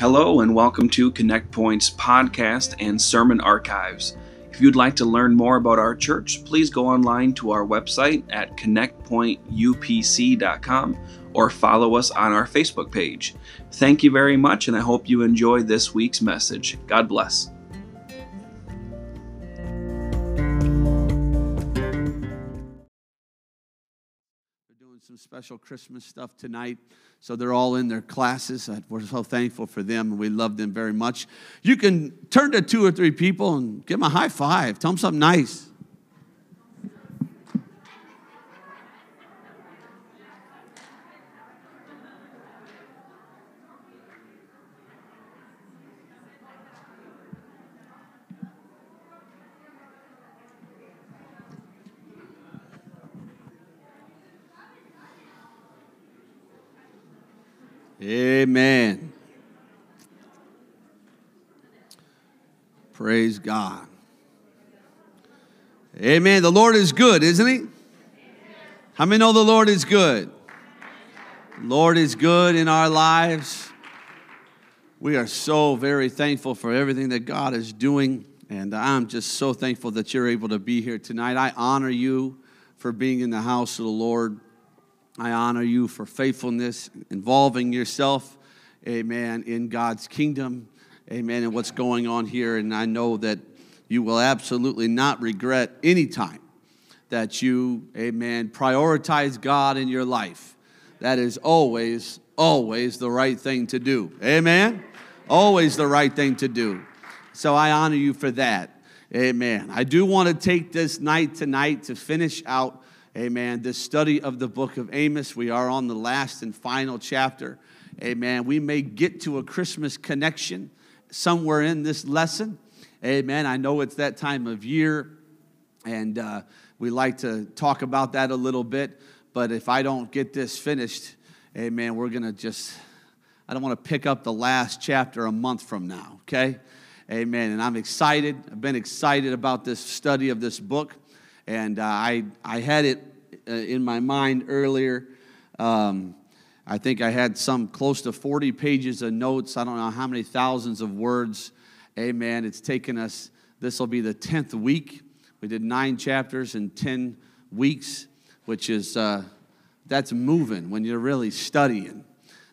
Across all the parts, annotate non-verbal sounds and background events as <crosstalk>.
Hello, and welcome to Connect Point's podcast and sermon archives. If you'd like to learn more about our church, please go online to our website at connectpointupc.com or follow us on our Facebook page. Thank you very much, and I hope you enjoy this week's message. God bless. Some special Christmas stuff tonight. So they're all in their classes. Uh, we're so thankful for them and we love them very much. You can turn to two or three people and give them a high five. Tell them something nice. Amen. Praise God. Amen. The Lord is good, isn't He? How many know the Lord is good? Lord is good in our lives. We are so very thankful for everything that God is doing. And I'm just so thankful that you're able to be here tonight. I honor you for being in the house of the Lord. I honor you for faithfulness, involving yourself, amen, in God's kingdom, amen, and what's going on here. And I know that you will absolutely not regret any time that you, amen, prioritize God in your life. That is always, always the right thing to do. Amen? Always the right thing to do. So I honor you for that. Amen. I do want to take this night tonight to finish out Amen. This study of the book of Amos, we are on the last and final chapter. Amen. We may get to a Christmas connection somewhere in this lesson. Amen. I know it's that time of year, and uh, we like to talk about that a little bit. But if I don't get this finished, amen, we're going to just, I don't want to pick up the last chapter a month from now, okay? Amen. And I'm excited. I've been excited about this study of this book and uh, I, I had it uh, in my mind earlier. Um, I think I had some close to 40 pages of notes. I don't know how many thousands of words. Amen. It's taken us, this will be the 10th week. We did nine chapters in 10 weeks, which is, uh, that's moving when you're really studying.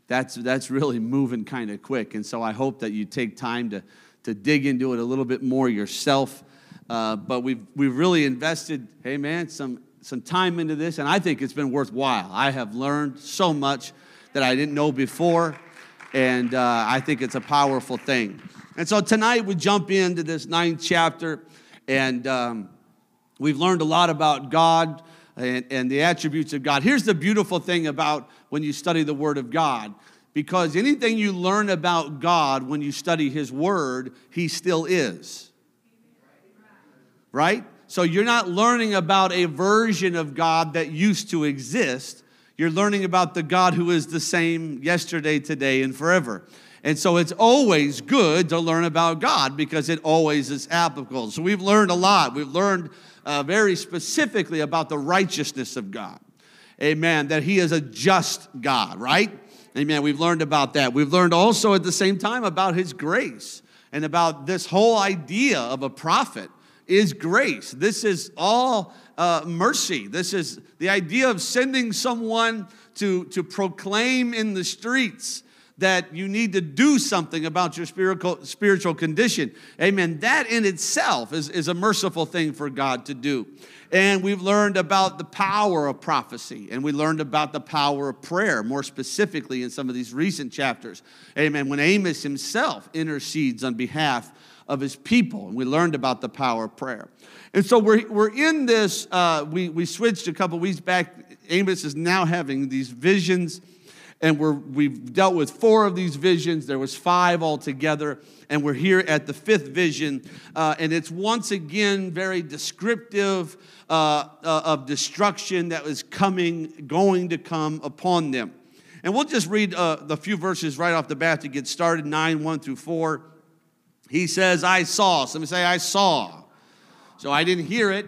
That's, that's really moving kind of quick. And so I hope that you take time to, to dig into it a little bit more yourself. Uh, but we've, we've really invested, hey man, some, some time into this, and I think it's been worthwhile. I have learned so much that I didn't know before, and uh, I think it's a powerful thing. And so tonight we jump into this ninth chapter, and um, we've learned a lot about God and, and the attributes of God. Here's the beautiful thing about when you study the Word of God because anything you learn about God when you study His Word, He still is right? So you're not learning about a version of God that used to exist. You're learning about the God who is the same yesterday, today, and forever. And so it's always good to learn about God because it always is applicable. So we've learned a lot. We've learned uh, very specifically about the righteousness of God. Amen. That He is a just God, right? Amen. We've learned about that. We've learned also at the same time about His grace and about this whole idea of a prophet is grace. This is all uh, mercy. This is the idea of sending someone to, to proclaim in the streets that you need to do something about your spiritual, spiritual condition. Amen. That in itself is, is a merciful thing for God to do. And we've learned about the power of prophecy, and we learned about the power of prayer, more specifically in some of these recent chapters. Amen. When Amos himself intercedes on behalf of his people. And we learned about the power of prayer. And so we're, we're in this, uh, we, we switched a couple weeks back. Amos is now having these visions, and we're, we've dealt with four of these visions. There was five altogether, and we're here at the fifth vision. Uh, and it's once again very descriptive uh, uh of destruction that was coming, going to come upon them. And we'll just read uh, the few verses right off the bat to get started 9, 1 through 4. He says, I saw. Somebody say, I saw. So I didn't hear it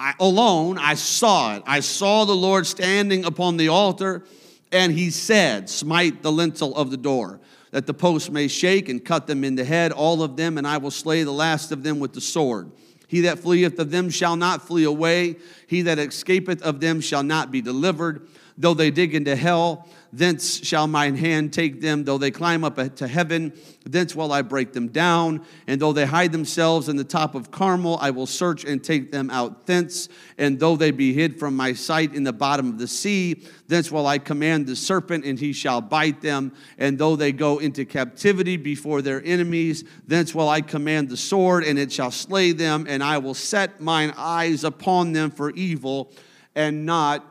I, alone, I saw it. I saw the Lord standing upon the altar, and he said, Smite the lintel of the door. that the post may shake and cut them in the head, all of them, and I will slay the last of them with the sword. He that fleeth of them shall not flee away, he that escapeth of them shall not be delivered. Though they dig into hell, thence shall mine hand take them. Though they climb up to heaven, thence will I break them down. And though they hide themselves in the top of Carmel, I will search and take them out thence. And though they be hid from my sight in the bottom of the sea, thence will I command the serpent, and he shall bite them. And though they go into captivity before their enemies, thence will I command the sword, and it shall slay them. And I will set mine eyes upon them for evil and not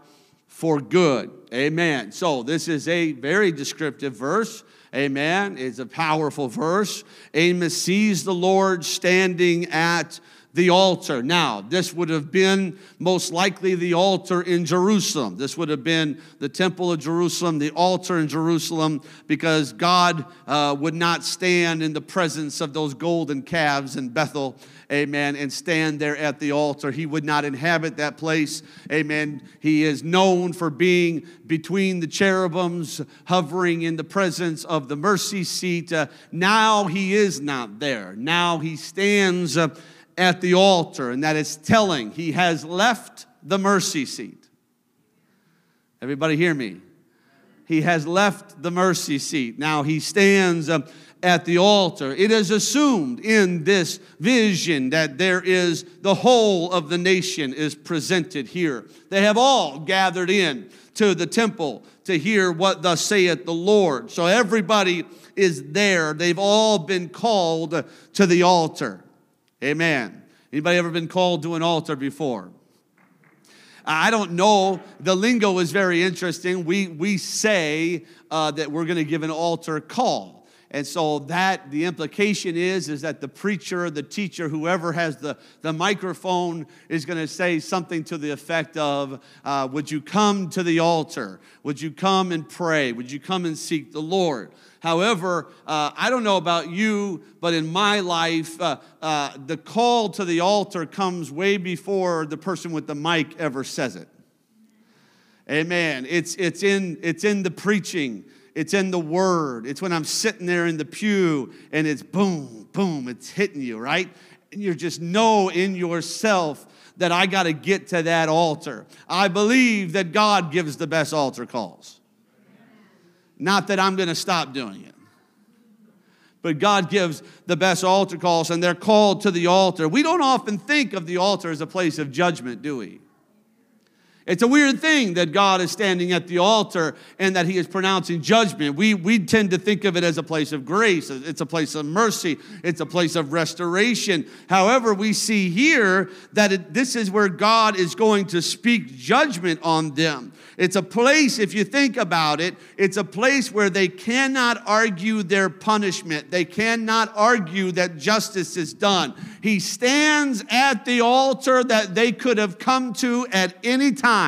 for good. Amen. So, this is a very descriptive verse. Amen. It's a powerful verse. Amos sees the Lord standing at the altar. Now, this would have been most likely the altar in Jerusalem. This would have been the temple of Jerusalem, the altar in Jerusalem, because God uh, would not stand in the presence of those golden calves in Bethel amen, and stand there at the altar. He would not inhabit that place, amen. He is known for being between the cherubims, hovering in the presence of the mercy seat. Uh, now he is not there. Now he stands uh, at the altar, and that is telling he has left the mercy seat. Everybody hear me? He has left the mercy seat. Now he stands. At the altar. It is assumed in this vision that there is the whole of the nation is presented here. They have all gathered in to the temple to hear what thus saith the Lord. So everybody is there. They've all been called to the altar. Amen. Anybody ever been called to an altar before? I don't know. The lingo is very interesting. We, we say uh, that we're going to give an altar call. And so that the implication is is that the preacher, the teacher, whoever has the, the microphone is going to say something to the effect of, uh, would you come to the altar? Would you come and pray? Would you come and seek the Lord? However, uh, I don't know about you, but in my life, uh, uh, the call to the altar comes way before the person with the mic ever says it. Amen. It's, it's, in, it's in the preaching. It's in the word. It's when I'm sitting there in the pew and it's boom, boom, it's hitting you, right? And you just know in yourself that I got to get to that altar. I believe that God gives the best altar calls. Not that I'm going to stop doing it. But God gives the best altar calls, and they're called to the altar. We don't often think of the altar as a place of judgment, do we? It's a weird thing that God is standing at the altar and that He is pronouncing judgment. We, we tend to think of it as a place of grace, it's a place of mercy, it's a place of restoration. However, we see here that it, this is where God is going to speak judgment on them. It's a place, if you think about it, it's a place where they cannot argue their punishment. They cannot argue that justice is done. He stands at the altar that they could have come to at any time.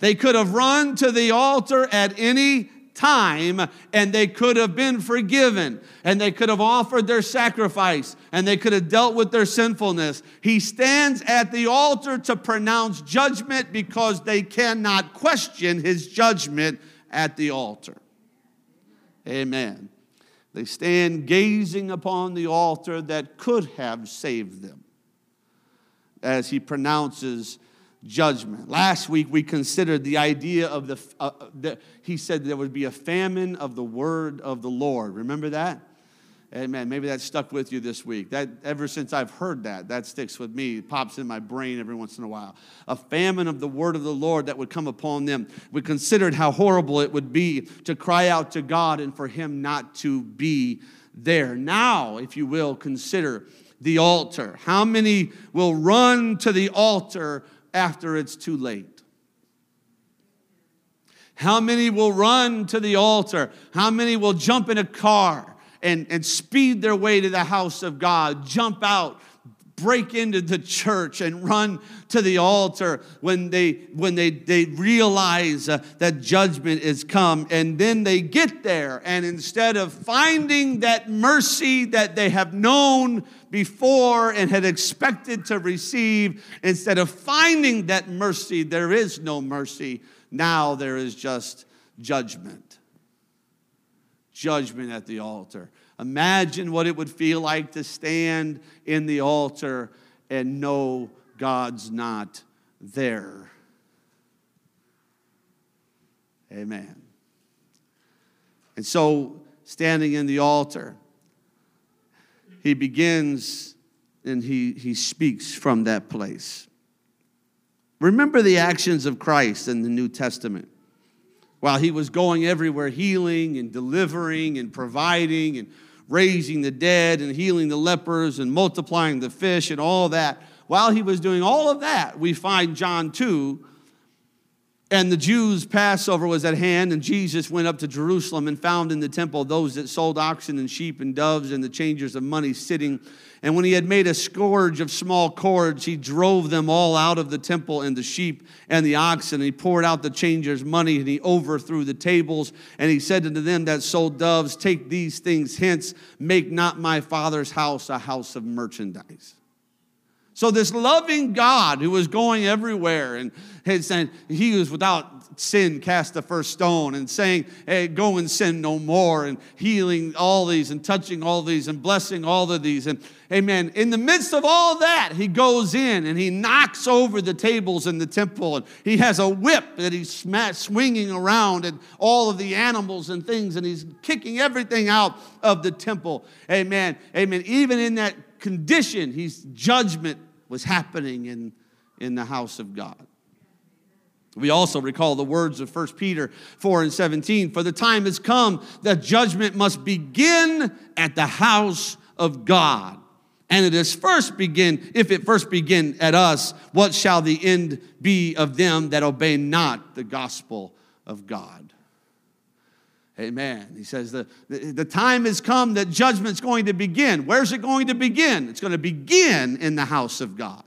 They could have run to the altar at any time and they could have been forgiven and they could have offered their sacrifice and they could have dealt with their sinfulness. He stands at the altar to pronounce judgment because they cannot question his judgment at the altar. Amen. They stand gazing upon the altar that could have saved them as he pronounces judgment. Last week we considered the idea of the, uh, the, he said there would be a famine of the word of the Lord. Remember that? Amen. Maybe that stuck with you this week. That ever since I've heard that, that sticks with me. It pops in my brain every once in a while. A famine of the word of the Lord that would come upon them. We considered how horrible it would be to cry out to God and for him not to be there. Now, if you will, consider the altar. How many will run to the altar after it's too late? How many will run to the altar? How many will jump in a car and, and speed their way to the house of God, jump out, break into the church and run to the altar when they when they they realize uh, that judgment is come. And then they get there and instead of finding that mercy that they have known before and had expected to receive instead of finding that mercy there is no mercy. Now there is just judgment. Judgment at the altar. Imagine what it would feel like to stand in the altar and know God's not there. Amen. And so, standing in the altar, he begins and he, he speaks from that place. Remember the actions of Christ in the New Testament. While he was going everywhere, healing and delivering and providing and raising the dead and healing the lepers and multiplying the fish and all that, while he was doing all of that, we find John 2 and the Jews' Passover was at hand, and Jesus went up to Jerusalem and found in the temple those that sold oxen and sheep and doves and the changers of money sitting. And when he had made a scourge of small cords, he drove them all out of the temple and the sheep and the oxen. And he poured out the changers' money and he overthrew the tables. And he said unto them that sold doves, Take these things hence, make not my father's house a house of merchandise. So, this loving God who was going everywhere and had said he was without sin cast the first stone and saying, hey, go and sin no more and healing all these and touching all these and blessing all of these. And amen. In the midst of all that, he goes in and he knocks over the tables in the temple and he has a whip that he's swinging around and all of the animals and things and he's kicking everything out of the temple. Amen. Amen. Even in that condition, he's judgment was happening in, in the house of God. We also recall the words of 1 Peter 4 and 17 For the time has come that judgment must begin at the house of God. And it is first begin, if it first begin at us, what shall the end be of them that obey not the gospel of God? Amen. He says the, the, the time has come that judgment's going to begin. Where's it going to begin? It's going to begin in the house of God.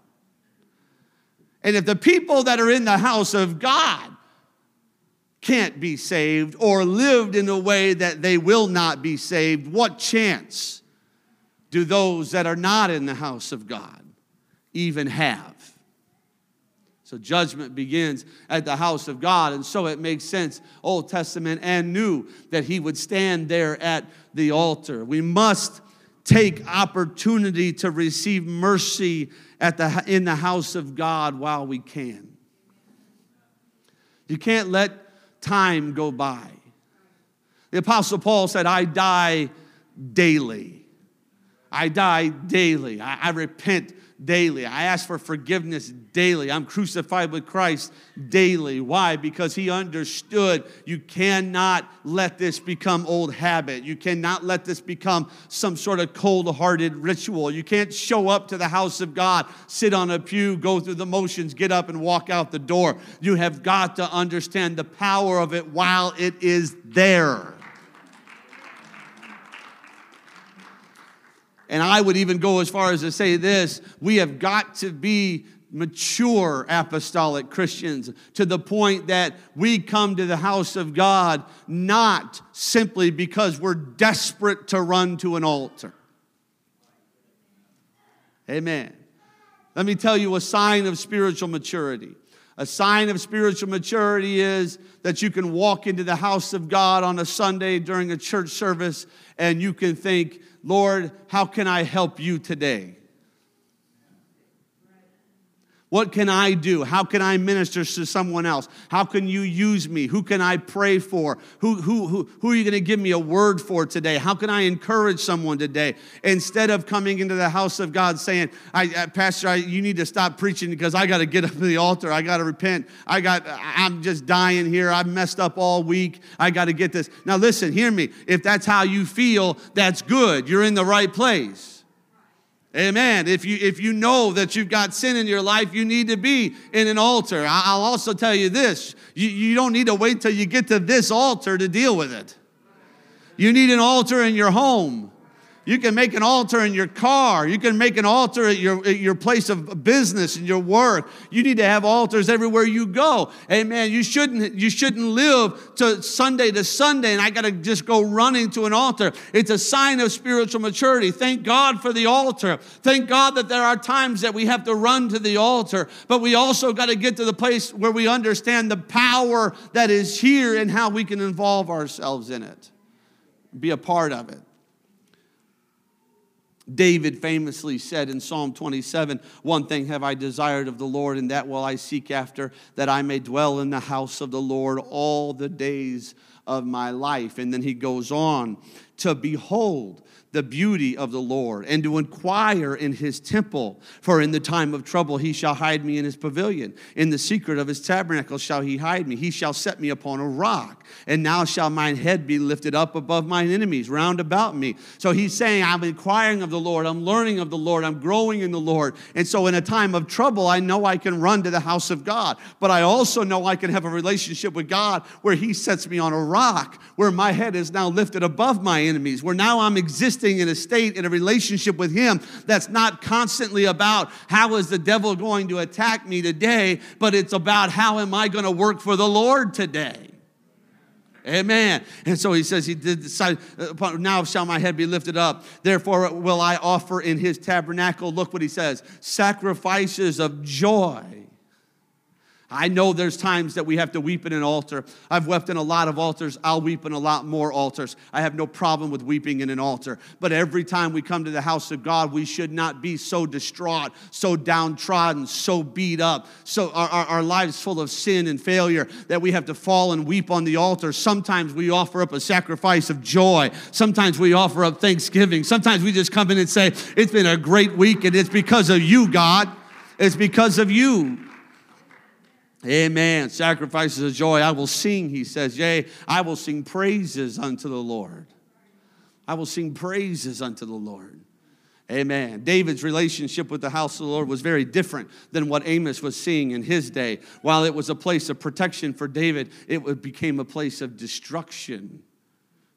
And if the people that are in the house of God can't be saved or lived in a way that they will not be saved, what chance do those that are not in the house of God even have? So judgment begins at the house of God. And so it makes sense, Old Testament and New, that he would stand there at the altar. We must take opportunity to receive mercy at the, in the house of God while we can. You can't let time go by. The Apostle Paul said, I die daily. I die daily. I, I repent daily. I ask for forgiveness daily. I'm crucified with Christ daily. Why? Because he understood you cannot let this become old habit. You cannot let this become some sort of cold hearted ritual. You can't show up to the house of God, sit on a pew, go through the motions, get up and walk out the door. You have got to understand the power of it while it is there. And I would even go as far as to say this we have got to be mature apostolic Christians to the point that we come to the house of God not simply because we're desperate to run to an altar. Amen. Let me tell you a sign of spiritual maturity. A sign of spiritual maturity is that you can walk into the house of God on a Sunday during a church service and you can think, Lord, how can I help you today? What can I do? How can I minister to someone else? How can you use me? Who can I pray for? Who, who, who, who are you going to give me a word for today? How can I encourage someone today? Instead of coming into the house of God saying, I, uh, Pastor, I, you need to stop preaching because I got to get up to the altar. I got to repent. I got, I'm just dying here. I've messed up all week. I got to get this. Now, listen, hear me. If that's how you feel, that's good. You're in the right place. Amen. If you if you know that you've got sin in your life, you need to be in an altar. I'll also tell you this: you, you don't need to wait till you get to this altar to deal with it. You need an altar in your home. You can make an altar in your car. You can make an altar at your, at your place of business and your work. You need to have altars everywhere you go. Amen. You shouldn't, you shouldn't live to Sunday to Sunday and I got to just go running to an altar. It's a sign of spiritual maturity. Thank God for the altar. Thank God that there are times that we have to run to the altar, but we also got to get to the place where we understand the power that is here and how we can involve ourselves in it. be a part of it. David famously said in Psalm 27 One thing have I desired of the Lord, and that will I seek after, that I may dwell in the house of the Lord all the days of my life. And then he goes on to behold the beauty of the Lord and to inquire in his temple. For in the time of trouble he shall hide me in his pavilion. In the secret of his tabernacle shall he hide me. He shall set me upon a rock. And now shall mine head be lifted up above mine enemies round about me. So he's saying, I'm inquiring of the Lord. I'm learning of the Lord. I'm growing in the Lord. And so in a time of trouble, I know I can run to the house of God. But I also know I can have a relationship with God where he sets me on a rock, where my head is now lifted above my enemies, where now I'm existing existing in a state, in a relationship with Him that's not constantly about how is the devil going to attack me today, but it's about how am I going to work for the Lord today. Amen. And so he says, He did decide, uh, now shall my head be lifted up. Therefore will I offer in his tabernacle, look what he says, sacrifices of joy. I know there's times that we have to weep in an altar. I've wept in a lot of altars. I'll weep in a lot more altars. I have no problem with weeping in an altar. But every time we come to the house of God, we should not be so distraught, so downtrodden, so beat up, so our, our, our lives full of sin and failure that we have to fall and weep on the altar. Sometimes we offer up a sacrifice of joy. Sometimes we offer up thanksgiving. Sometimes we just come in and say, It's been a great week and it's because of you, God. It's because of you. Amen. Sacrifices of joy. I will sing, he says. Yea, I will sing praises unto the Lord. I will sing praises unto the Lord. Amen. David's relationship with the house of the Lord was very different than what Amos was seeing in his day. While it was a place of protection for David, it became a place of destruction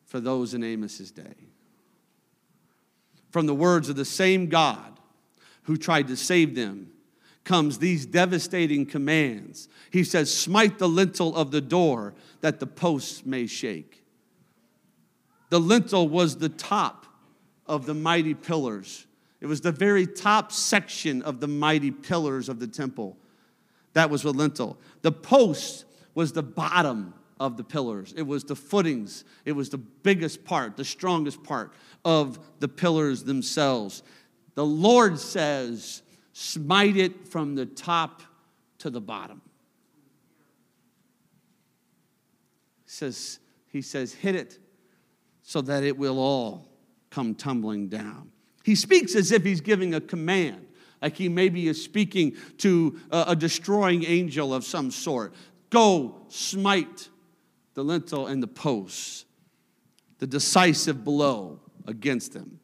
for those in Amos's day. From the words of the same God who tried to save them comes these devastating commands. He says, Smite the lintel of the door that the posts may shake. The lintel was the top of the mighty pillars. It was the very top section of the mighty pillars of the temple. That was the lintel. The post was the bottom of the pillars. It was the footings. It was the biggest part, the strongest part of the pillars themselves. The Lord says, smite it from the top to the bottom. He says, he says, hit it so that it will all come tumbling down. He speaks as if he's giving a command, like he maybe is speaking to a, destroying angel of some sort. Go smite the lintel and the posts, the decisive blow against them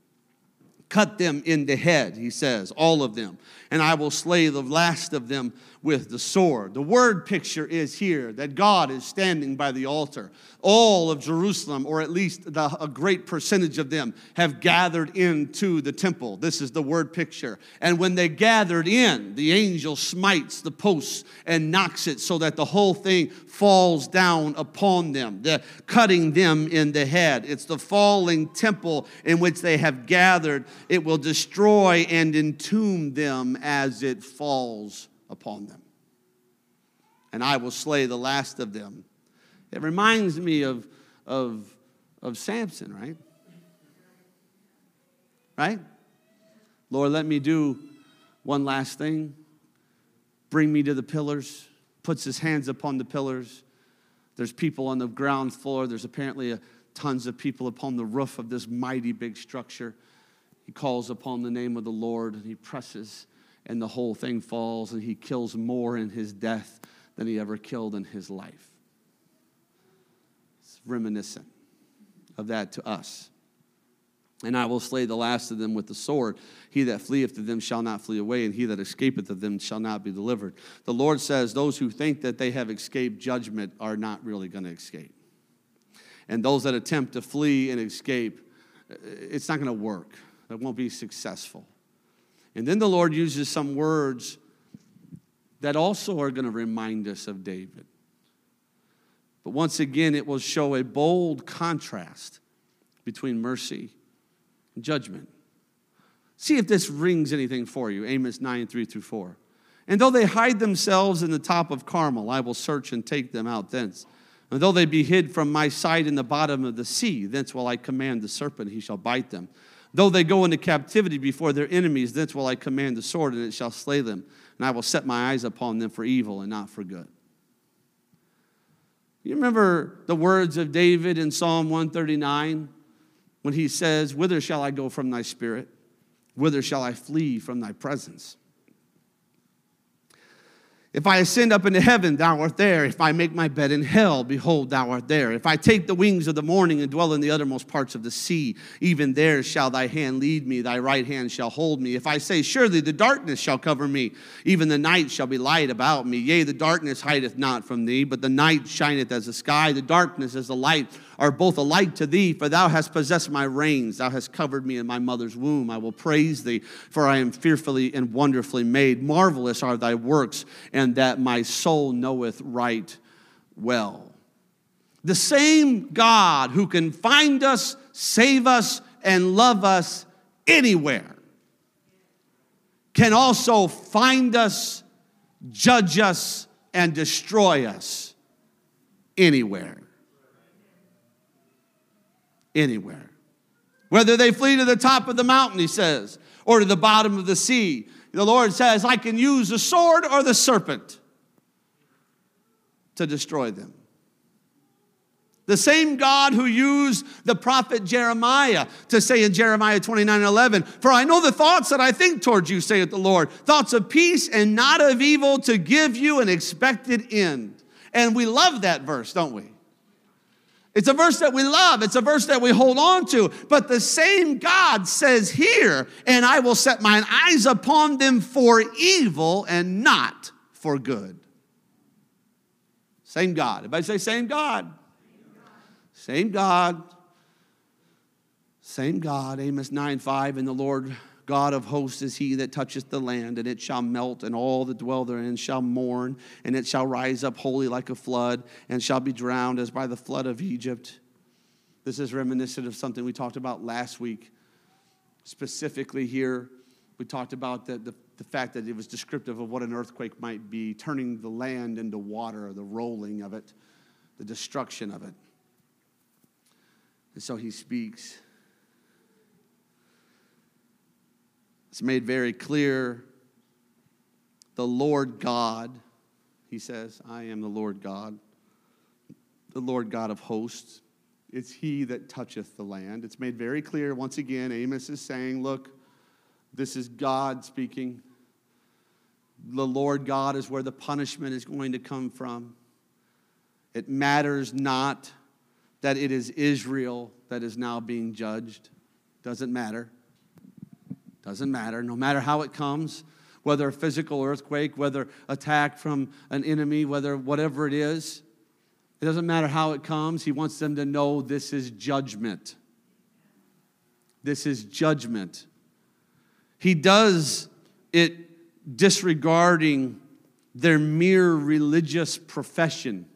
cut them in the head, he says, all of them, and I will slay the last of them with the sword. The word picture is here that God is standing by the altar. All of Jerusalem, or at least the, a great percentage of them, have gathered into the temple. This is the word picture. And when they gathered in, the angel smites the posts and knocks it so that the whole thing falls down upon them, the, cutting them in the head. It's the falling temple in which they have gathered. It will destroy and entomb them as it falls upon them. And I will slay the last of them. It reminds me of, of, of Samson, right? Right? Lord, let me do one last thing. Bring me to the pillars. Puts his hands upon the pillars. There's people on the ground floor. There's apparently a, tons of people upon the roof of this mighty big structure. He calls upon the name of the Lord and he presses and the whole thing falls, and he kills more in his death than he ever killed in his life. It's reminiscent of that to us. And I will slay the last of them with the sword. He that fleeth to them shall not flee away, and he that escapeth of them shall not be delivered. The Lord says, Those who think that they have escaped judgment are not really going to escape. And those that attempt to flee and escape, it's not going to work. It won't be successful. And then the Lord uses some words that also are going to remind us of David. But once again, it will show a bold contrast between mercy and judgment. See if this rings anything for you. Amos 9, 3 through 4. And though they hide themselves in the top of Carmel, I will search and take them out thence And though they be hid from my sight in the bottom of the sea, thence will I command the serpent, he shall bite them. Though they go into captivity before their enemies, thence will I command the sword, and it shall slay them. And I will set my eyes upon them for evil and not for good. You remember the words of David in Psalm 139 when he says, Whither shall I go from thy spirit? Whither shall I flee from thy presence? If I ascend up into heaven, thou art there. If I make my bed in hell, behold, thou art there. If I take the wings of the morning and dwell in the uttermost parts of the sea, even there shall thy hand lead me, thy right hand shall hold me. If I say, Surely the darkness shall cover me, even the night shall be light about me. Yea, the darkness hideth not from thee, but the night shineth as the sky. The darkness as the light are both alike to thee, for thou hast possessed my reins. Thou hast covered me in my mother's womb. I will praise thee, for I am fearfully and wonderfully made. Marvelous are thy works, and that my soul knoweth right well. The same God who can find us, save us, and love us anywhere can also find us, judge us, and destroy us anywhere anywhere. Whether they flee to the top of the mountain, he says, or to the bottom of the sea. The Lord says, I can use the sword or the serpent to destroy them. The same God who used the prophet Jeremiah to say in Jeremiah 29 11, For I know the thoughts that I think towards you, saith the Lord, thoughts of peace and not of evil to give you an expected end. And we love that verse, don't we? It's a verse that we love. It's a verse that we hold on to. But the same God says here, and I will set mine eyes upon them for evil and not for good. Same God. Everybody say, same God. Same God. Same God. Amos 9 5. And the Lord God of hosts is he that toucheth the land, and it shall melt, and all that dwell therein shall mourn, and it shall rise up wholly like a flood, and shall be drowned as by the flood of Egypt. This is reminiscent of something we talked about last week. Specifically, here, we talked about the, the, the fact that it was descriptive of what an earthquake might be, turning the land into water, the rolling of it, the destruction of it. And so he speaks. It's made very clear the Lord God, he says, I am the Lord God, the Lord God of hosts. It's he that toucheth the land. It's made very clear. Once again, Amos is saying, Look, this is God speaking. The Lord God is where the punishment is going to come from. It matters not that it is Israel that is now being judged. Doesn't matter. Doesn't matter, no matter how it comes, whether a physical earthquake, whether attack from an enemy, whether whatever it is. It doesn't matter how it comes. He wants them to know this is judgment. This is judgment. He does it disregarding their mere religious profession.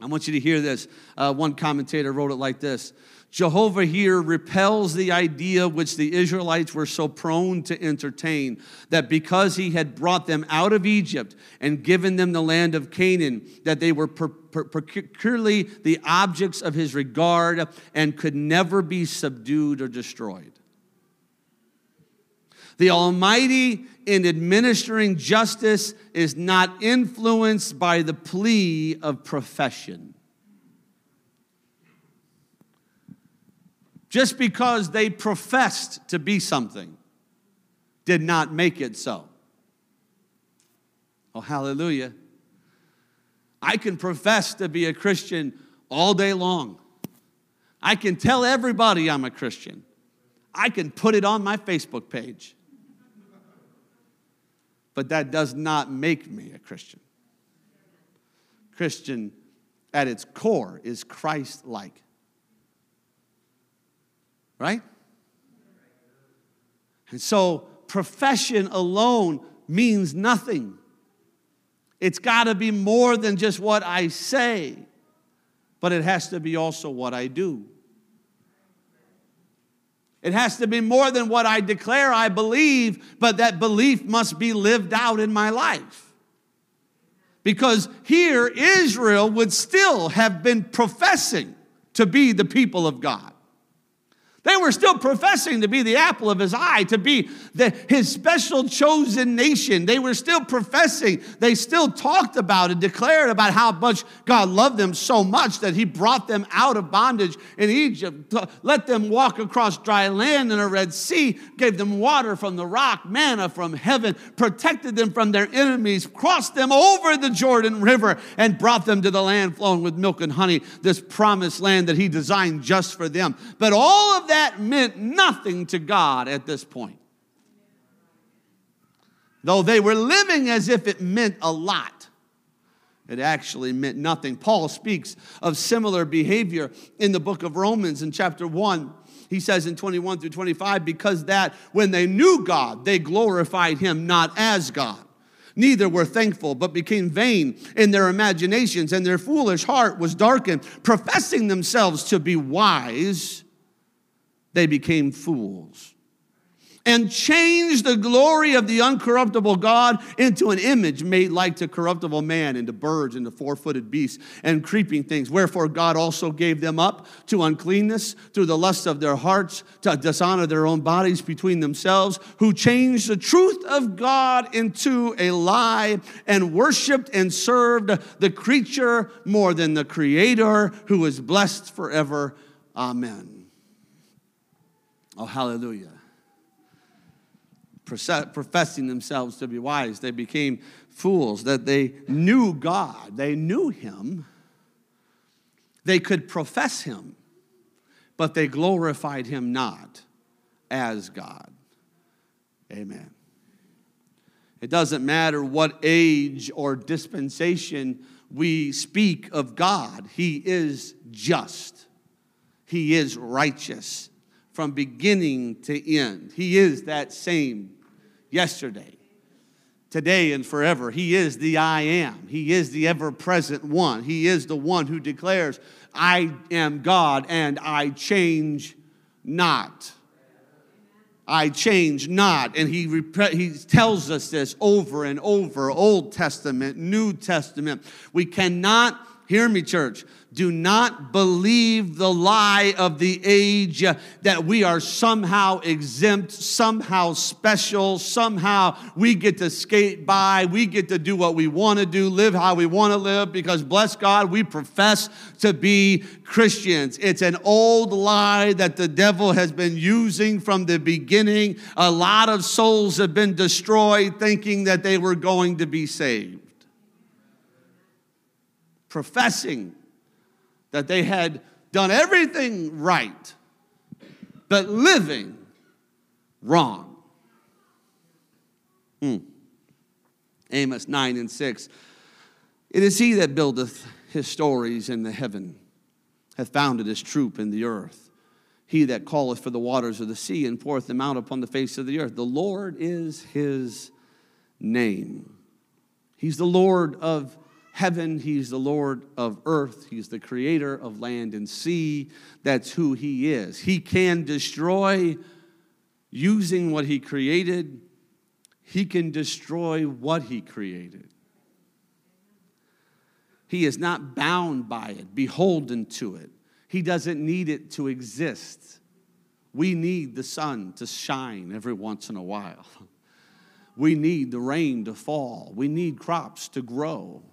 I want you to hear this. Uh, one commentator wrote it like this Jehovah here repels the idea which the Israelites were so prone to entertain that because he had brought them out of Egypt and given them the land of Canaan, that they were peculiarly the objects of his regard and could never be subdued or destroyed. The Almighty, in administering justice, is not influenced by the plea of profession. Just because they professed to be something did not make it so. Oh, hallelujah. I can profess to be a Christian all day long. I can tell everybody I'm a Christian. I can put it on my Facebook page. But that does not make me a Christian. Christian, at its core, is Christ like right? And so profession alone means nothing. It's got to be more than just what I say, but it has to be also what I do. It has to be more than what I declare I believe, but that belief must be lived out in my life. Because here, Israel would still have been professing to be the people of God. They were still professing to be the apple of his eye, to be the, his special chosen nation. They were still professing. They still talked about and declared about how much God loved them so much that he brought them out of bondage in Egypt, let them walk across dry land in a Red Sea, gave them water from the rock, manna from heaven, protected them from their enemies, crossed them over the Jordan River, and brought them to the land flowing with milk and honey, this promised land that he designed just for them. But all of that that meant nothing to God at this point. Though they were living as if it meant a lot, it actually meant nothing. Paul speaks of similar behavior in the book of Romans in chapter 1. He says in 21 through 25, because that when they knew God, they glorified him not as God. Neither were thankful, but became vain in their imaginations, and their foolish heart was darkened, professing themselves to be wise they became fools and changed the glory of the uncorruptible God into an image made like to corruptible man, into birds, into four footed beasts, and creeping things. Wherefore God also gave them up to uncleanness through the lust of their hearts, to dishonor their own bodies between themselves, who changed the truth of God into a lie, and worshiped and served the creature more than the Creator, who is blessed forever. Amen. Oh, hallelujah. Professing themselves to be wise, they became fools, that they knew God, they knew Him, they could profess Him, but they glorified Him not as God. Amen. It doesn't matter what age or dispensation we speak of God, He is just, He is righteous from beginning to end. He is that same yesterday, today, and forever. He is the I am. He is the ever present one. He is the one who declares, I am God and I change not. I change not. And he, he tells us this over and over Old Testament, New Testament. We cannot, hear me, church, do not believe the lie of the age that we are somehow exempt, somehow special, somehow we get to skate by, we get to do what we want to do, live how we want to live, because bless God, we profess to be Christians. It's an old lie that the devil has been using from the beginning. A lot of souls have been destroyed thinking that they were going to be saved. Professing that they had done everything right, but living wrong. Hmm. Amos 9 and 6. It is he that buildeth his stories in the heaven, hath founded his troop in the earth. He that calleth for the waters of the sea and poureth them out upon the face of the earth. The Lord is his name. He's the Lord of heaven. He's the Lord of earth. He's the creator of land and sea. That's who he is. He can destroy using what he created, he can destroy what he created. He is not bound by it, beholden to it. He doesn't need it to exist. We need the sun to shine every once in a while. <laughs> We need the rain to fall. We need crops to grow.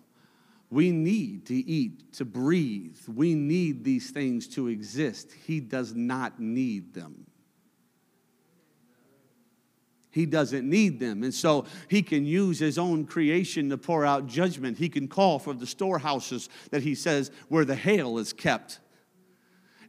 We need to eat, to breathe. We need these things to exist. He does not need them. He doesn't need them. And so he can use his own creation to pour out judgment. He can call for the storehouses that he says where the hail is kept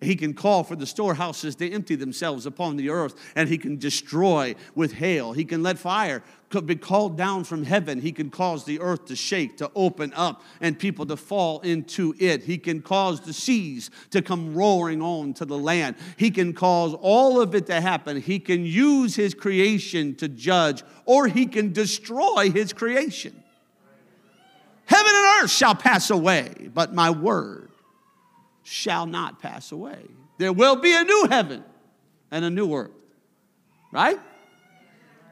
he can call for the storehouses to empty themselves upon the earth, and he can destroy with hail. He can let fire be called down from heaven. He can cause the earth to shake, to open up, and people to fall into it. He can cause the seas to come roaring on to the land. He can cause all of it to happen. He can use his creation to judge, or he can destroy his creation. Heaven and earth shall pass away, but my word shall not pass away. There will be a new heaven and a new earth. Right?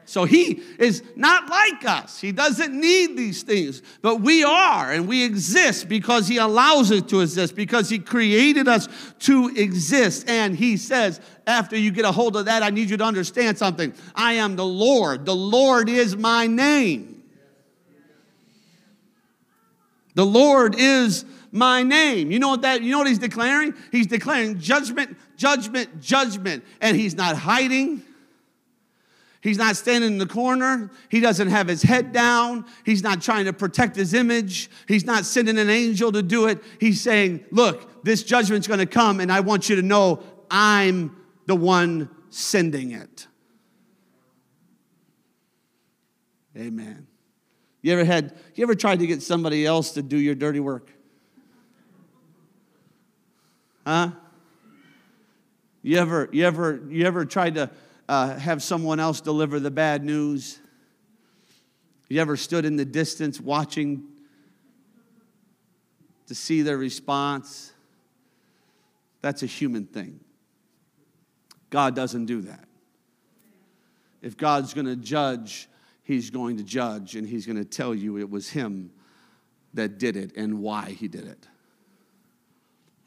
So he is not like us. He doesn't need these things, but we are, and we exist because he allows us to exist, because he created us to exist. And he says, after you get a hold of that, I need you to understand something. I am the Lord. The Lord is my name. The Lord is my name. You know what that you know what he's declaring? He's declaring judgment, judgment, judgment. And he's not hiding. He's not standing in the corner. He doesn't have his head down. He's not trying to protect his image. He's not sending an angel to do it. He's saying, Look, this judgment's going to come, and I want you to know I'm the one sending it. Amen. You ever had, you ever tried to get somebody else to do your dirty work? Huh? You ever, you ever, you ever tried to uh, have someone else deliver the bad news? You ever stood in the distance watching to see their response? That's a human thing. God doesn't do that. If God's going to judge, He's going to judge and He's going to tell you it was Him that did it and why He did it.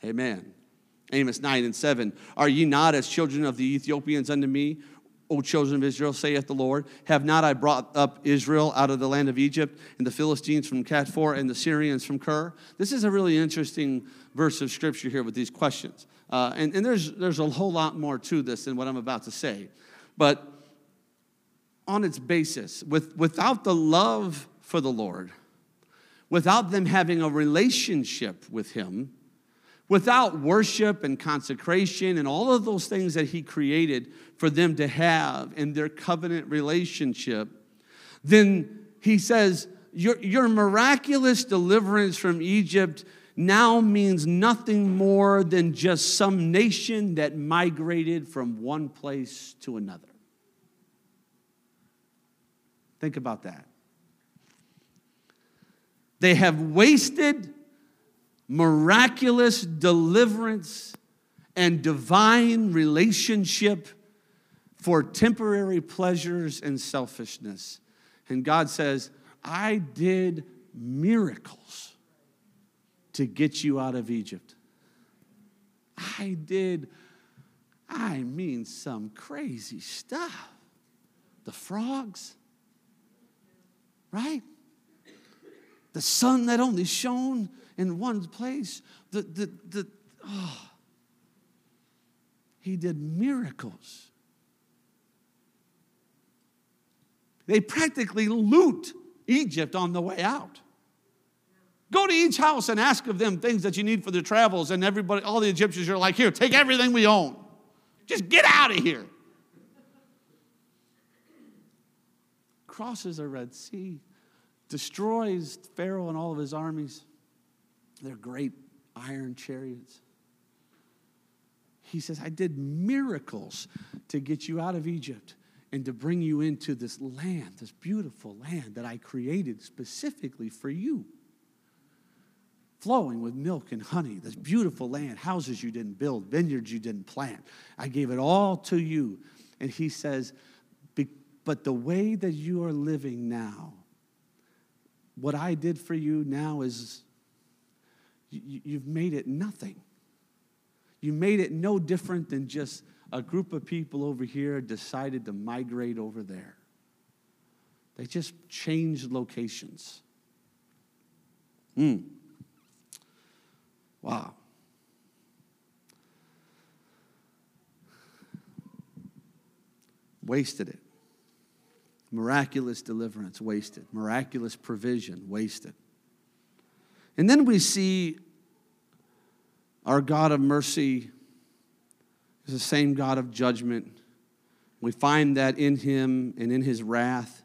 Amen. Amos 9 and 7. Are ye not as children of the Ethiopians unto me, O children of Israel, saith the Lord? Have not I brought up Israel out of the land of Egypt, and the Philistines from Caphtor, and the Syrians from Kir? This is a really interesting verse of scripture here with these questions. Uh, and and there's, there's a whole lot more to this than what I'm about to say. But on its basis, with, without the love for the Lord, without them having a relationship with Him, without worship and consecration and all of those things that He created for them to have in their covenant relationship, then He says, Your, your miraculous deliverance from Egypt now means nothing more than just some nation that migrated from one place to another. Think about that. They have wasted miraculous deliverance and divine relationship for temporary pleasures and selfishness. And God says, I did miracles to get you out of Egypt. I did, I mean, some crazy stuff. The frogs, right? The sun that only shone in one place. The, the, the, oh, he did miracles. They practically loot Egypt on the way out. Go to each house and ask of them things that you need for their travels, and everybody, all the Egyptians are like, here, take everything we own. Just get out of here. Crosses a Red Sea, destroys Pharaoh and all of his armies. They're great iron chariots. He says, I did miracles to get you out of Egypt and to bring you into this land, this beautiful land that I created specifically for you flowing with milk and honey, this beautiful land, houses you didn't build, vineyards you didn't plant. I gave it all to you. And he says, But the way that you are living now, what I did for you now is you've made it nothing. You made it no different than just a group of people over here decided to migrate over there. They just changed locations. Hmm. Wow. Wasted it. Miraculous deliverance, wasted. Miraculous provision, wasted. And then we see our God of mercy is the same God of judgment. We find that in him and in his wrath,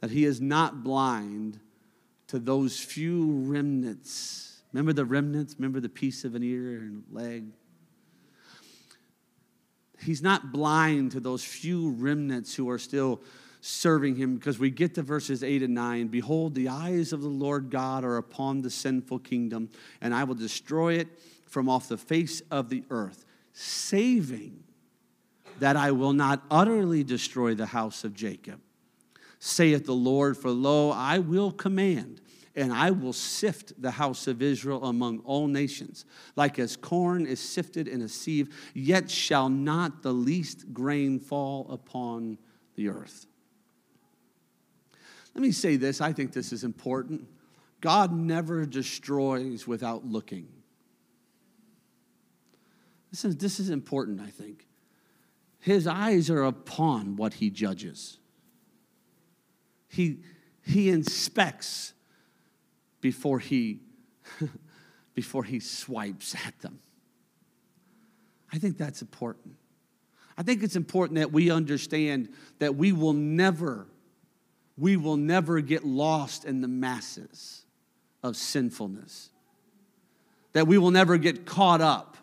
that he is not blind to those few remnants Remember the remnants? Remember the piece of an ear and leg? He's not blind to those few remnants who are still serving him because we get to verses 8 and 9. Behold, the eyes of the Lord God are upon the sinful kingdom, and I will destroy it from off the face of the earth, saving that I will not utterly destroy the house of Jacob. saith the Lord, for lo, I will command and I will sift the house of Israel among all nations, like as corn is sifted in a sieve, yet shall not the least grain fall upon the earth. Let me say this, I think this is important. God never destroys without looking. This is, this is important, I think. His eyes are upon what he judges. He, he inspects before he, <laughs> before he swipes at them. I think that's important. I think it's important that we understand that we will never, we will never get lost in the masses of sinfulness. That we will never get caught up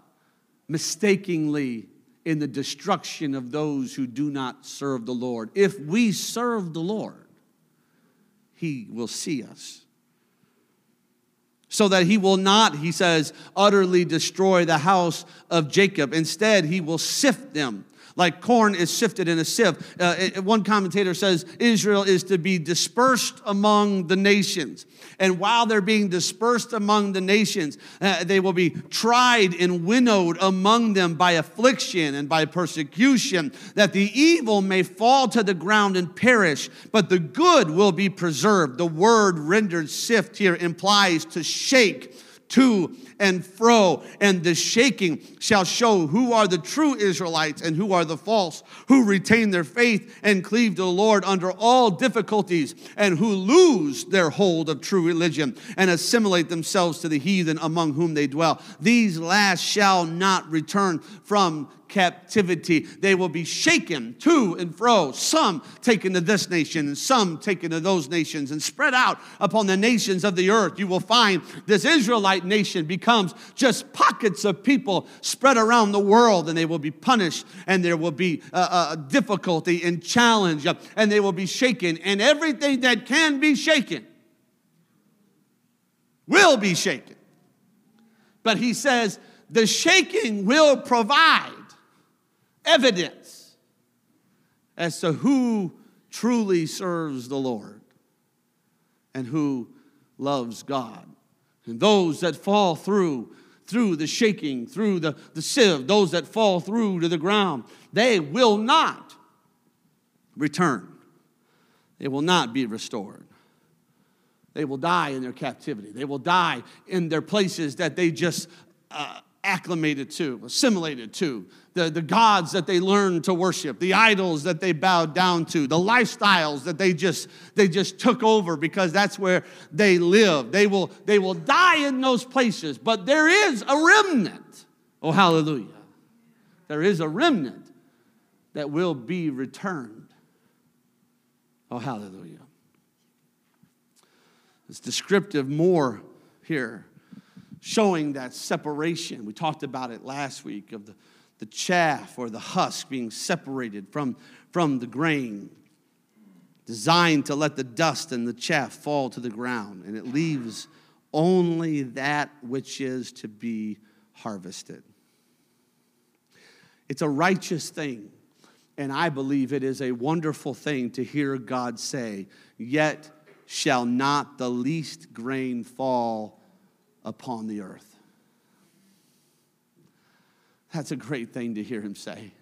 mistakenly in the destruction of those who do not serve the Lord. If we serve the Lord, He will see us. So that He will not, He says, utterly destroy the house of Jacob. Instead, He will sift them like corn is sifted in a sieve. Uh, one commentator says Israel is to be dispersed among the nations. And while they're being dispersed among the nations, uh, they will be tried and winnowed among them by affliction and by persecution, that the evil may fall to the ground and perish, but the good will be preserved. The word rendered sift here implies to shake to and fro, and the shaking shall show who are the true Israelites and who are the false, who retain their faith and cleave to the Lord under all difficulties, and who lose their hold of true religion and assimilate themselves to the heathen among whom they dwell. These last shall not return from captivity. They will be shaken to and fro, some taken to this nation and some taken to those nations, and spread out upon the nations of the earth. You will find this Israelite nation becomes just pockets of people spread around the world, and they will be punished, and there will be uh, uh, difficulty and challenge, and they will be shaken, and everything that can be shaken will be shaken. But he says, the shaking will provide evidence as to who truly serves the Lord and who loves God. And those that fall through, through the shaking, through the, the sieve, those that fall through to the ground, they will not return. They will not be restored. They will die in their captivity. They will die in their places that they just uh, acclimated to, assimilated to, the, the gods that they learned to worship, the idols that they bowed down to, the lifestyles that they just they just took over because that's where they live. They will they will die in those places, but there is a remnant. Oh hallelujah. There is a remnant that will be returned. Oh hallelujah. It's descriptive more here showing that separation. We talked about it last week of the, the chaff or the husk being separated from, from the grain, designed to let the dust and the chaff fall to the ground, and it leaves only that which is to be harvested. It's a righteous thing, and I believe it is a wonderful thing to hear God say, Yet shall not the least grain fall upon the earth. That's a great thing to hear him say.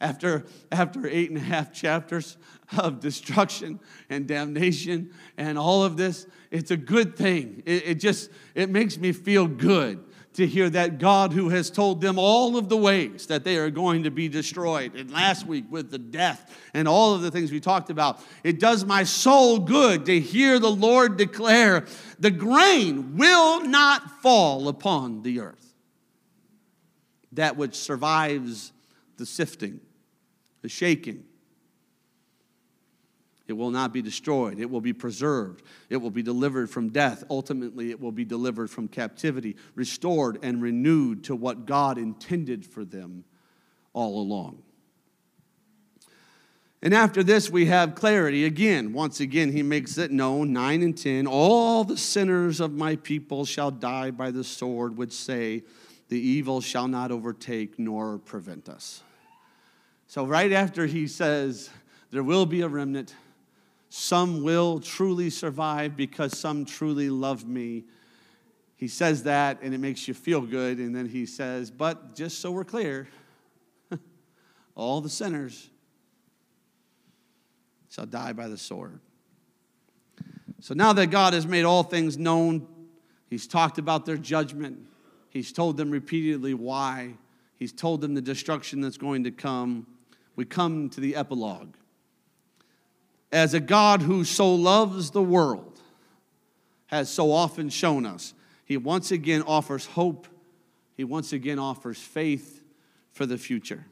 After, after eight and a half chapters of destruction and damnation and all of this, it's a good thing. It, it just, it makes me feel good to hear that God who has told them all of the ways that they are going to be destroyed. And last week with the death and all of the things we talked about, it does my soul good to hear the Lord declare the grain will not fall upon the earth. That which survives the sifting, the shaking, it will not be destroyed. It will be preserved. It will be delivered from death. Ultimately, it will be delivered from captivity, restored and renewed to what God intended for them all along. And after this, we have clarity again. Once again, he makes it known 9 and 10 all the sinners of my people shall die by the sword, which say, the evil shall not overtake nor prevent us. So, right after he says, there will be a remnant, Some will truly survive because some truly love me. He says that and it makes you feel good. And then he says, But just so we're clear, <laughs> all the sinners shall die by the sword. So now that God has made all things known, He's talked about their judgment, He's told them repeatedly why, He's told them the destruction that's going to come. We come to the epilogue. As a God who so loves the world has so often shown us, He once again offers hope, He once again offers faith for the future.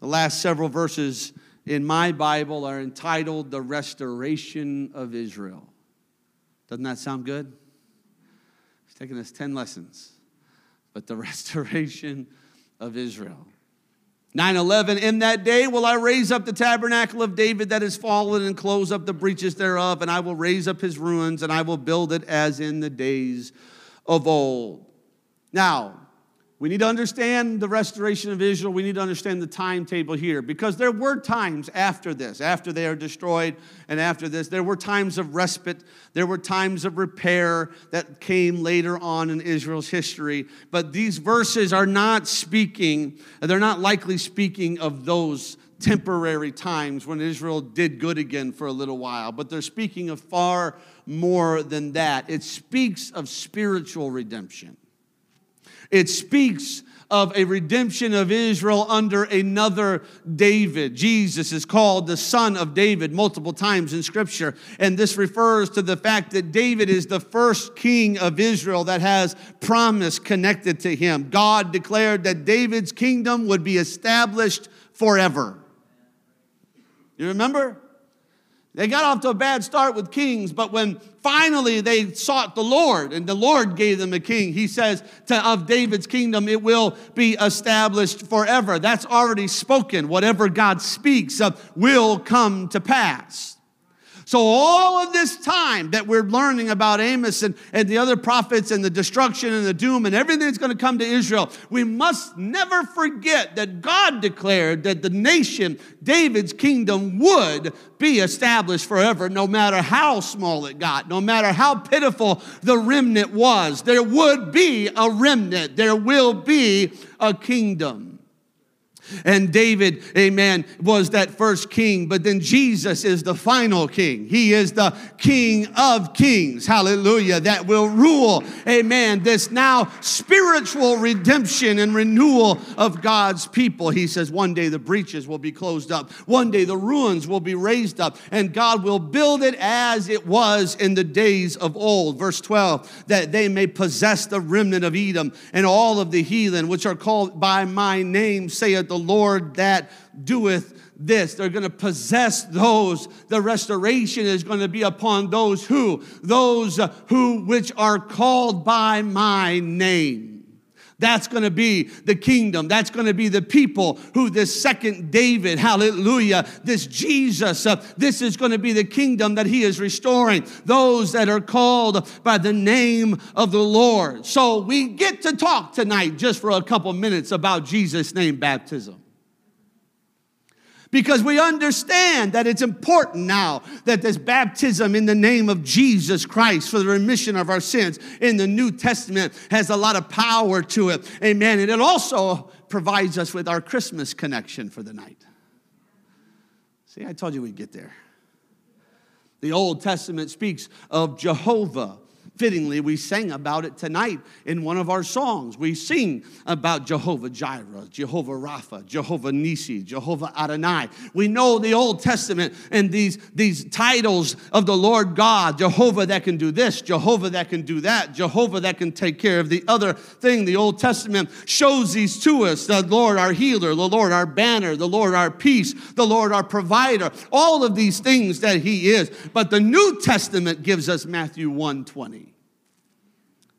The last several verses in my Bible are entitled The Restoration of Israel. Doesn't that sound good? It's taken us 10 lessons, but the restoration of Israel. 9 11, in that day will I raise up the tabernacle of David that is fallen and close up the breaches thereof, and I will raise up his ruins, and I will build it as in the days of old. Now, we need to understand the restoration of Israel. We need to understand the timetable here because there were times after this, after they are destroyed, and after this, there were times of respite. There were times of repair that came later on in Israel's history. But these verses are not speaking, they're not likely speaking of those temporary times when Israel did good again for a little while, but they're speaking of far more than that. It speaks of spiritual redemption. It speaks of a redemption of Israel under another David. Jesus is called the son of David multiple times in Scripture, and this refers to the fact that David is the first king of Israel that has promise connected to him. God declared that David's kingdom would be established forever. You remember? They got off to a bad start with kings, but when finally they sought the Lord and the Lord gave them a king, he says to, of David's kingdom, it will be established forever. That's already spoken. Whatever God speaks of will come to pass. So, all of this time that we're learning about Amos and, and the other prophets and the destruction and the doom and everything that's going to come to Israel, we must never forget that God declared that the nation, David's kingdom, would be established forever, no matter how small it got, no matter how pitiful the remnant was. There would be a remnant, there will be a kingdom. And David, amen, was that first king, but then Jesus is the final king. He is the king of kings, hallelujah, that will rule, amen, this now spiritual redemption and renewal of God's people. He says one day the breaches will be closed up, one day the ruins will be raised up, and God will build it as it was in the days of old. Verse 12, that they may possess the remnant of Edom and all of the heathen, which are called by my name, saith the the Lord that doeth this. They're going to possess those. The restoration is going to be upon those who? Those uh, who which are called by my name. That's going to be the kingdom. That's going to be the people who this second David, hallelujah, this Jesus, uh, this is going to be the kingdom that he is restoring. Those that are called by the name of the Lord. So we get to talk tonight just for a couple minutes about Jesus' name baptism because we understand that it's important now that this baptism in the name of Jesus Christ for the remission of our sins in the New Testament has a lot of power to it. Amen. And it also provides us with our Christmas connection for the night. See, I told you we'd get there. The Old Testament speaks of Jehovah Fittingly, we sang about it tonight in one of our songs. We sing about Jehovah Jireh, Jehovah Rapha, Jehovah Nisi, Jehovah Adonai. We know the Old Testament and these, these titles of the Lord God Jehovah that can do this, Jehovah that can do that, Jehovah that can take care of the other thing. The Old Testament shows these to us the Lord our healer, the Lord our banner, the Lord our peace, the Lord our provider, all of these things that He is. But the New Testament gives us Matthew 1 20.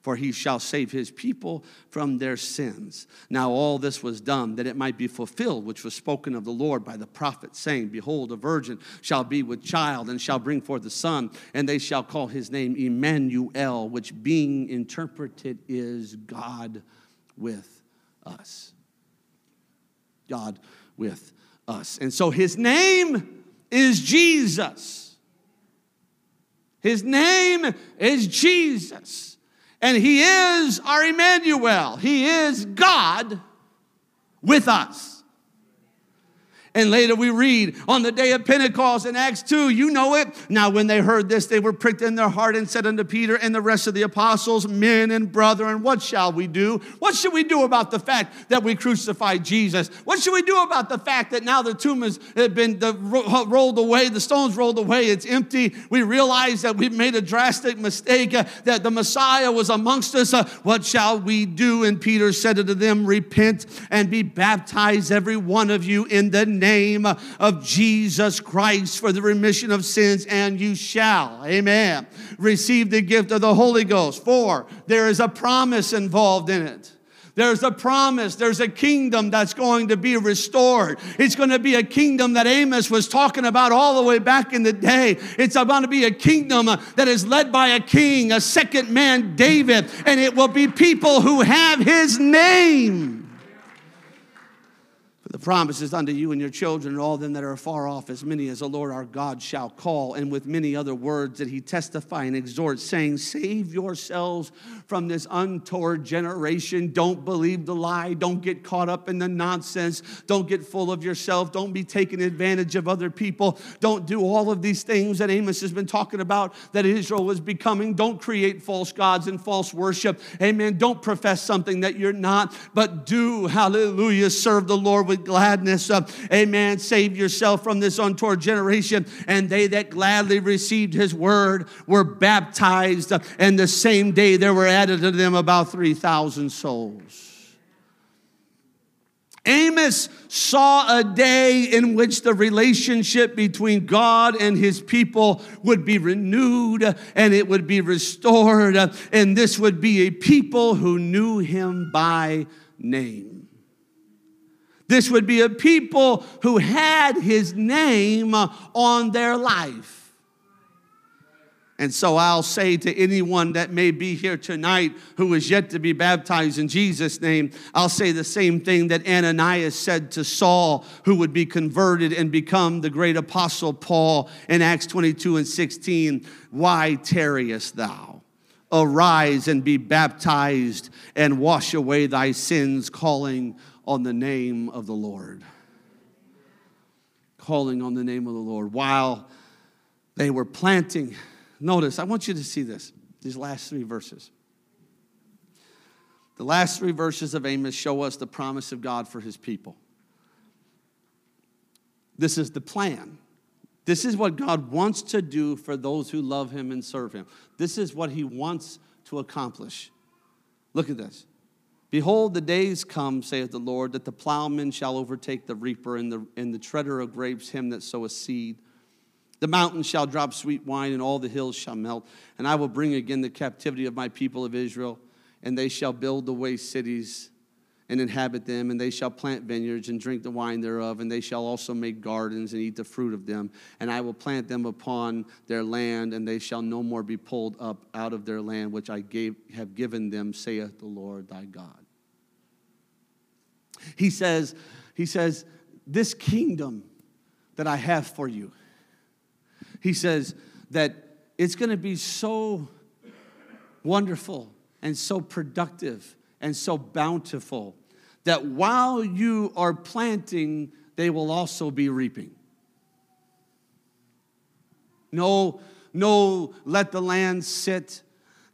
For he shall save his people from their sins. Now, all this was done that it might be fulfilled, which was spoken of the Lord by the prophet, saying, Behold, a virgin shall be with child and shall bring forth a son, and they shall call his name Emmanuel, which being interpreted is God with us. God with us. And so his name is Jesus. His name is Jesus. And He is our Emmanuel. He is God with us. And later we read on the day of Pentecost in Acts 2, you know it. Now, when they heard this, they were pricked in their heart and said unto Peter and the rest of the apostles, Men and brethren, what shall we do? What should we do about the fact that we crucified Jesus? What should we do about the fact that now the tomb has been rolled away, the stones rolled away, it's empty? We realize that we've made a drastic mistake, uh, that the Messiah was amongst us. Uh, what shall we do? And Peter said unto them, Repent and be baptized, every one of you, in the name of Jesus Christ for the remission of sins, and you shall, amen, receive the gift of the Holy Ghost. For there is a promise involved in it. There's a promise. There's a kingdom that's going to be restored. It's going to be a kingdom that Amos was talking about all the way back in the day. It's about to be a kingdom that is led by a king, a second man, David, and it will be people who have his name. The promise unto you and your children and all them that are far off, as many as the Lord our God shall call. And with many other words that he testify and exhort, saying, Save yourselves from this untoward generation. Don't believe the lie. Don't get caught up in the nonsense. Don't get full of yourself. Don't be taking advantage of other people. Don't do all of these things that Amos has been talking about that Israel was becoming. Don't create false gods and false worship. Amen. Don't profess something that you're not, but do, hallelujah, serve the Lord with gladness. Uh, amen. Save yourself from this untoward generation. And they that gladly received his word were baptized. And the same day there were added to them about 3,000 souls. Amos saw a day in which the relationship between God and his people would be renewed and it would be restored, and this would be a people who knew him by name. This would be a people who had his name on their life. And so I'll say to anyone that may be here tonight who is yet to be baptized in Jesus' name, I'll say the same thing that Ananias said to Saul, who would be converted and become the great apostle Paul in Acts 22 and 16. Why tarriest thou? Arise and be baptized and wash away thy sins, calling on the name of the Lord. Calling on the name of the Lord while they were planting. Notice, I want you to see this, these last three verses. The last three verses of Amos show us the promise of God for his people. This is the plan. This is what God wants to do for those who love him and serve him. This is what he wants to accomplish. Look at this. Behold, the days come, saith the Lord, that the plowman shall overtake the reaper, and the, and the treader of grapes him that soweth seed. The mountains shall drop sweet wine, and all the hills shall melt. And I will bring again the captivity of my people of Israel, and they shall build the waste cities and inhabit them, and they shall plant vineyards and drink the wine thereof, and they shall also make gardens and eat the fruit of them. And I will plant them upon their land, and they shall no more be pulled up out of their land, which I gave, have given them, saith the Lord thy God. He says, he says, this kingdom that I have for you, he says that it's going to be so wonderful and so productive and so bountiful that while you are planting, they will also be reaping. No, no, let the land sit.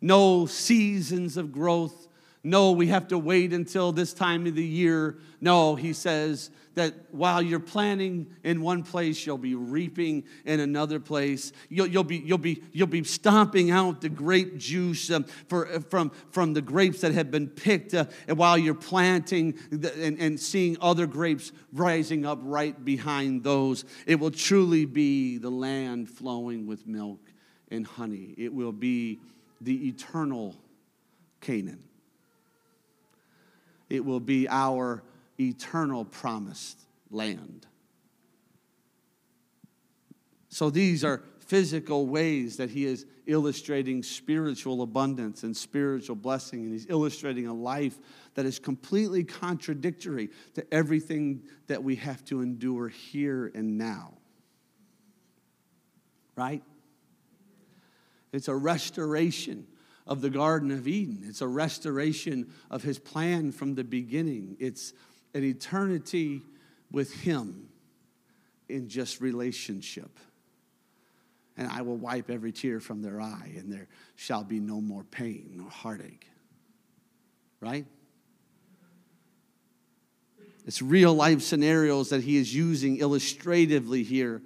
No seasons of growth. No, we have to wait until this time of the year. No, he says that while you're planting in one place, you'll be reaping in another place. You'll, you'll, be, you'll, be, you'll be stomping out the grape juice um, for, uh, from, from the grapes that have been picked uh, while you're planting the, and, and seeing other grapes rising up right behind those. It will truly be the land flowing with milk and honey. It will be the eternal Canaan. It will be our eternal promised land. So these are physical ways that he is illustrating spiritual abundance and spiritual blessing, and he's illustrating a life that is completely contradictory to everything that we have to endure here and now. Right? It's a restoration of the Garden of Eden. It's a restoration of his plan from the beginning. It's an eternity with him in just relationship. And I will wipe every tear from their eye, and there shall be no more pain nor heartache. Right? It's real life scenarios that he is using illustratively here.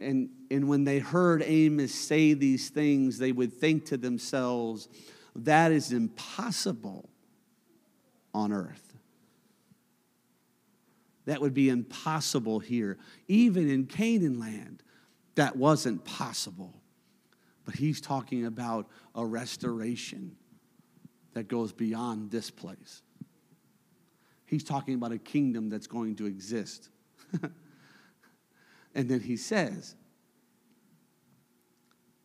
And, and when they heard Amos say these things, they would think to themselves, that is impossible on earth. That would be impossible here. Even in Canaan land, that wasn't possible. But he's talking about a restoration that goes beyond this place. He's talking about a kingdom that's going to exist. <laughs> and then he says,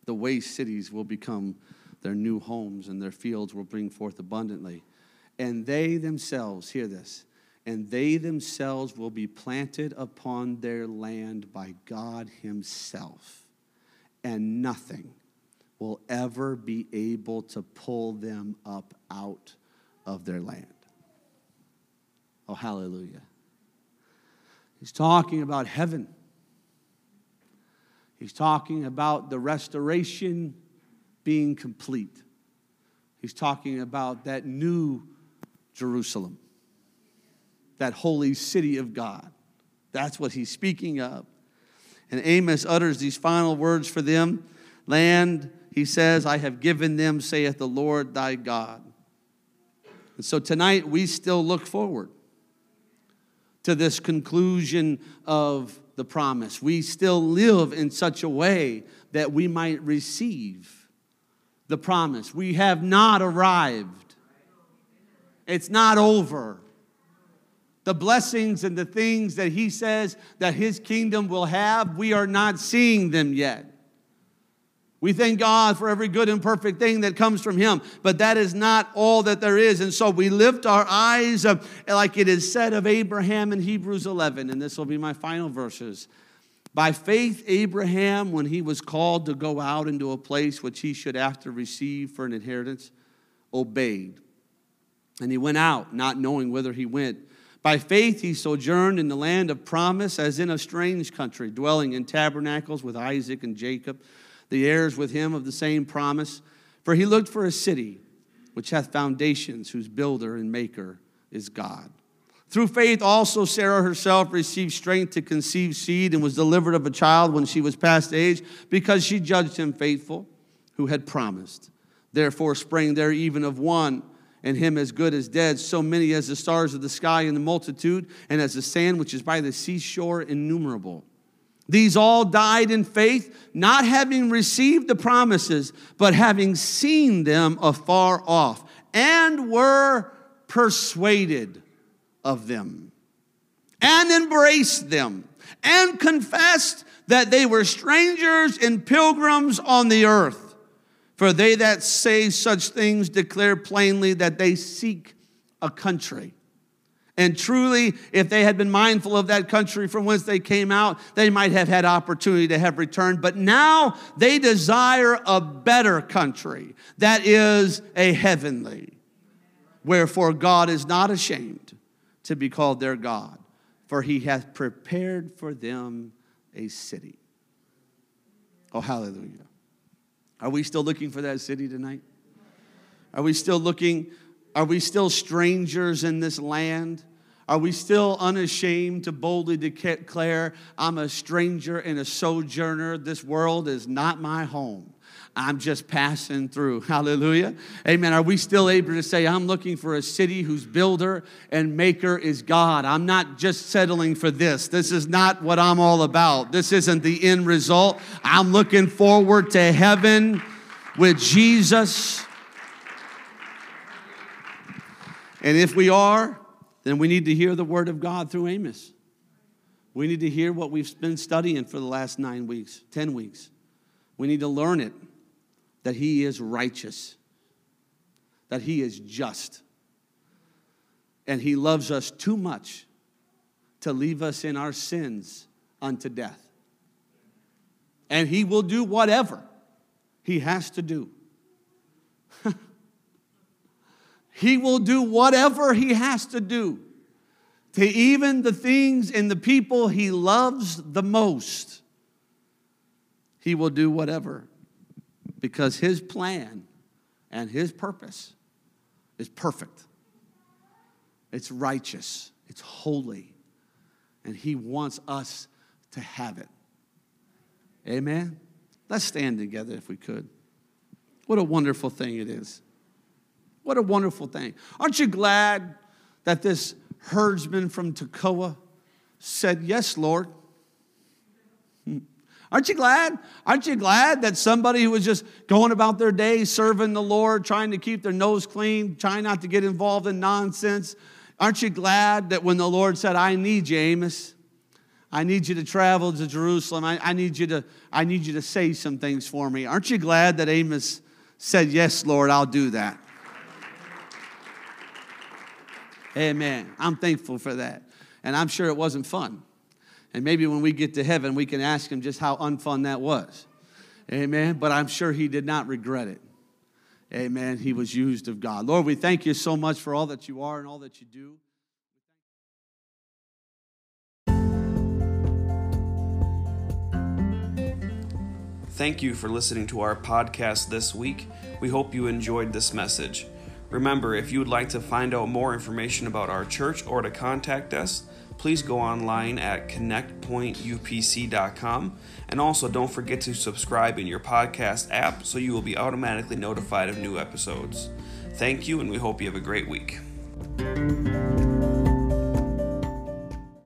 the waste cities will become their new homes, and their fields will bring forth abundantly. And they themselves, hear this, and they themselves will be planted upon their land by God Himself, and nothing will ever be able to pull them up out of their land. Oh, hallelujah. He's talking about heaven. He's talking about the restoration being complete. He's talking about that new Jerusalem, that holy city of God. That's what he's speaking of. And Amos utters these final words for them Land, he says, I have given them, saith the Lord thy God. And so tonight we still look forward to this conclusion of the promise. We still live in such a way that we might receive the promise. We have not arrived, it's not over. The blessings and the things that he says that his kingdom will have, we are not seeing them yet. We thank God for every good and perfect thing that comes from Him, but that is not all that there is. And so we lift our eyes, uh, like it is said of Abraham in Hebrews 11, and this will be my final verses. By faith, Abraham, when he was called to go out into a place which he should after receive for an inheritance, obeyed. And he went out, not knowing whither he went. By faith, he sojourned in the land of promise, as in a strange country, dwelling in tabernacles with Isaac and Jacob the heirs with him of the same promise. For he looked for a city which hath foundations, whose builder and maker is God. Through faith, also Sarah herself received strength to conceive seed and was delivered of a child when she was past age, because she judged him faithful who had promised. Therefore sprang there even of one, and him as good as dead, so many as the stars of the sky in the multitude, and as the sand which is by the seashore innumerable. These all died in faith, not having received the promises, but having seen them afar off, and were persuaded of them, and embraced them, and confessed that they were strangers and pilgrims on the earth. For they that say such things declare plainly that they seek a country. And truly, if they had been mindful of that country from whence they came out, they might have had opportunity to have returned. But now they desire a better country that is a heavenly. Wherefore God is not ashamed to be called their God, for he hath prepared for them a city. Oh, hallelujah. Are we still looking for that city tonight? Are we still looking are we still strangers in this land? Are we still unashamed to boldly declare, I'm a stranger and a sojourner? This world is not my home. I'm just passing through. Hallelujah. Amen. Are we still able to say, I'm looking for a city whose builder and maker is God? I'm not just settling for this. This is not what I'm all about. This isn't the end result. I'm looking forward to heaven with Jesus And if we are, then we need to hear the word of God through Amos. We need to hear what we've been studying for the last nine weeks, 10 weeks. We need to learn it that He is righteous, that He is just, and He loves us too much to leave us in our sins unto death. And He will do whatever He has to do. <laughs> he will do whatever He has to do to even the things and the people He loves the most. He will do whatever because His plan and His purpose is perfect. It's righteous, it's holy, and He wants us to have it. Amen? Let's stand together if we could. What a wonderful thing it is. What a wonderful thing. Aren't you glad that this herdsman from Tekoa said, Yes, Lord? Aren't you glad? Aren't you glad that somebody who was just going about their day serving the Lord, trying to keep their nose clean, trying not to get involved in nonsense? Aren't you glad that when the Lord said, I need you, Amos, I need you to travel to Jerusalem, I, I, need you to, I need you to say some things for me? Aren't you glad that Amos said, Yes, Lord, I'll do that? Amen. I'm thankful for that. And I'm sure it wasn't fun. And maybe when we get to heaven, we can ask him just how unfun that was. Amen. But I'm sure he did not regret it. Amen. He was used of God. Lord, we thank you so much for all that you are and all that you do. Thank you for listening to our podcast this week. We hope you enjoyed this message. Remember, if you would like to find out more information about our church or to contact us, please go online at connectpointupc.com. And also, don't forget to subscribe in your podcast app so you will be automatically notified of new episodes. Thank you, and we hope you have a great week.